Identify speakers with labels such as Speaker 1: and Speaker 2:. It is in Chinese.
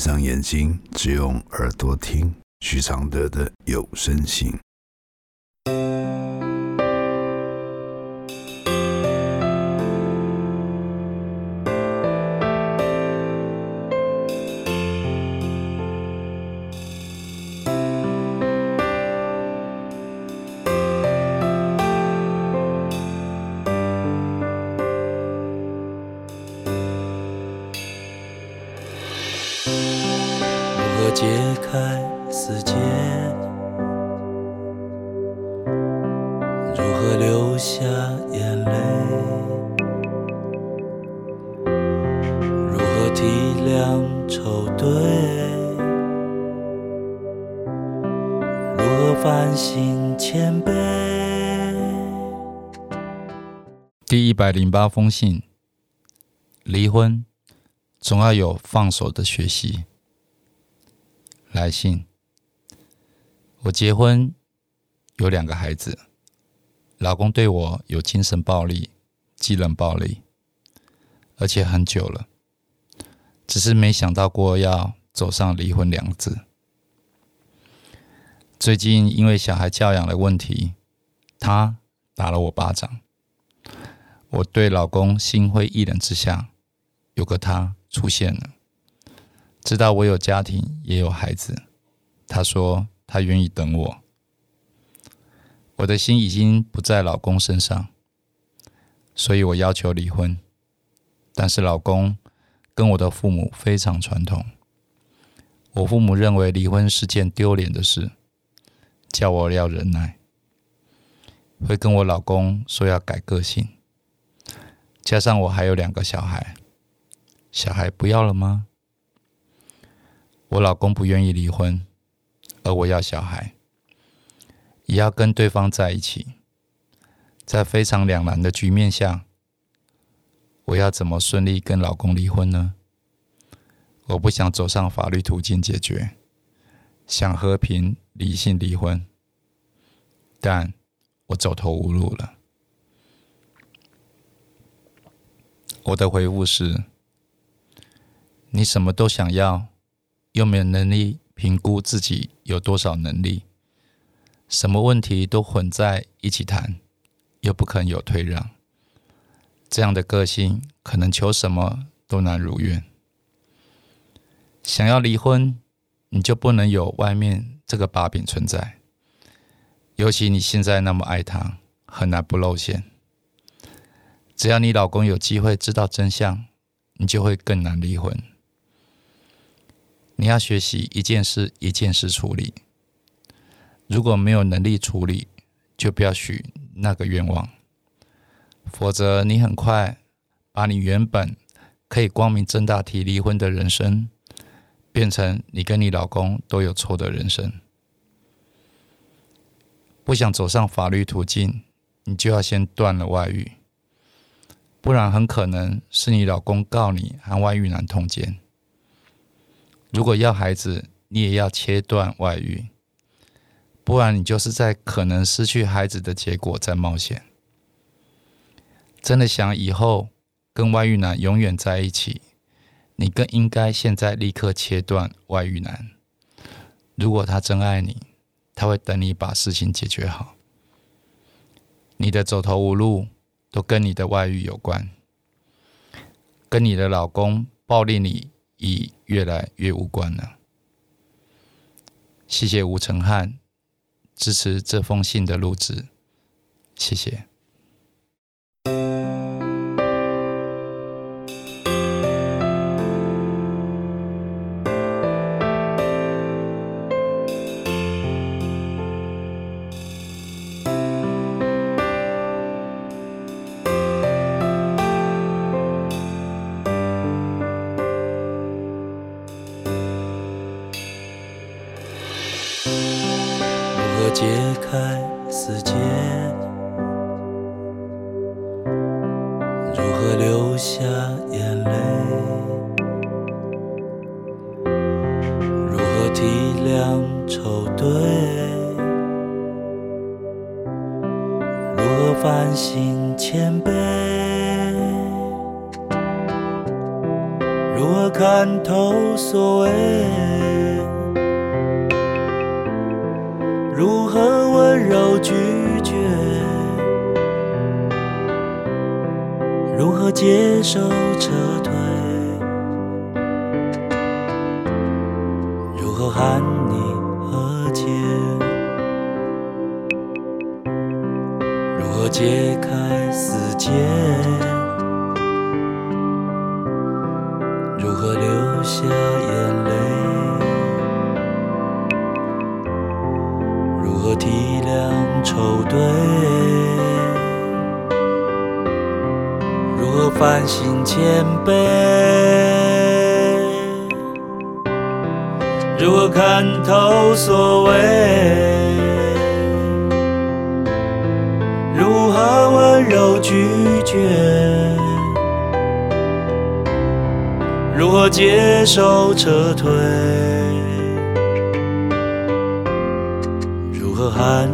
Speaker 1: 闭上眼睛，只用耳朵听许常德的有声信。
Speaker 2: 解开死结？如何流下眼泪？如何体谅愁对？如何反省谦卑？
Speaker 3: 第一百零八封信：离婚总要有放手的学习。来信：我结婚有两个孩子，老公对我有精神暴力、技能暴力，而且很久了，只是没想到过要走上离婚两字。最近因为小孩教养的问题，他打了我巴掌。我对老公心灰意冷之下，有个他出现了。知道我有家庭，也有孩子，他说他愿意等我。我的心已经不在老公身上，所以我要求离婚。但是老公跟我的父母非常传统，我父母认为离婚是件丢脸的事，叫我要忍耐，会跟我老公说要改个性。加上我还有两个小孩，小孩不要了吗？我老公不愿意离婚，而我要小孩，也要跟对方在一起，在非常两难的局面下，我要怎么顺利跟老公离婚呢？我不想走上法律途径解决，想和平理性离婚，但我走投无路了。我的回复是：你什么都想要。又没有能力评估自己有多少能力，什么问题都混在一起谈，又不肯有退让，这样的个性可能求什么都难如愿。想要离婚，你就不能有外面这个把柄存在，尤其你现在那么爱他，很难不露馅。只要你老公有机会知道真相，你就会更难离婚。你要学习一件事一件事处理。如果没有能力处理，就不要许那个愿望，否则你很快把你原本可以光明正大提离婚的人生，变成你跟你老公都有错的人生。不想走上法律途径，你就要先断了外遇，不然很可能是你老公告你和外遇男通奸。如果要孩子，你也要切断外遇，不然你就是在可能失去孩子的结果在冒险。真的想以后跟外遇男永远在一起，你更应该现在立刻切断外遇男。如果他真爱你，他会等你把事情解决好。你的走投无路都跟你的外遇有关，跟你的老公暴力你。已越来越无关了。谢谢吴成汉支持这封信的录制，谢谢。
Speaker 2: 解开死结，如何流下眼泪？如何体谅愁对？如何反省谦卑？如
Speaker 3: 何看透所谓？如何温柔拒绝？如何接受撤退？如何喊你和解？如何解开死结？如何留下愁对？如何反省谦卑？如何看透所谓？如何温柔拒绝？如何接受撤退？如何喊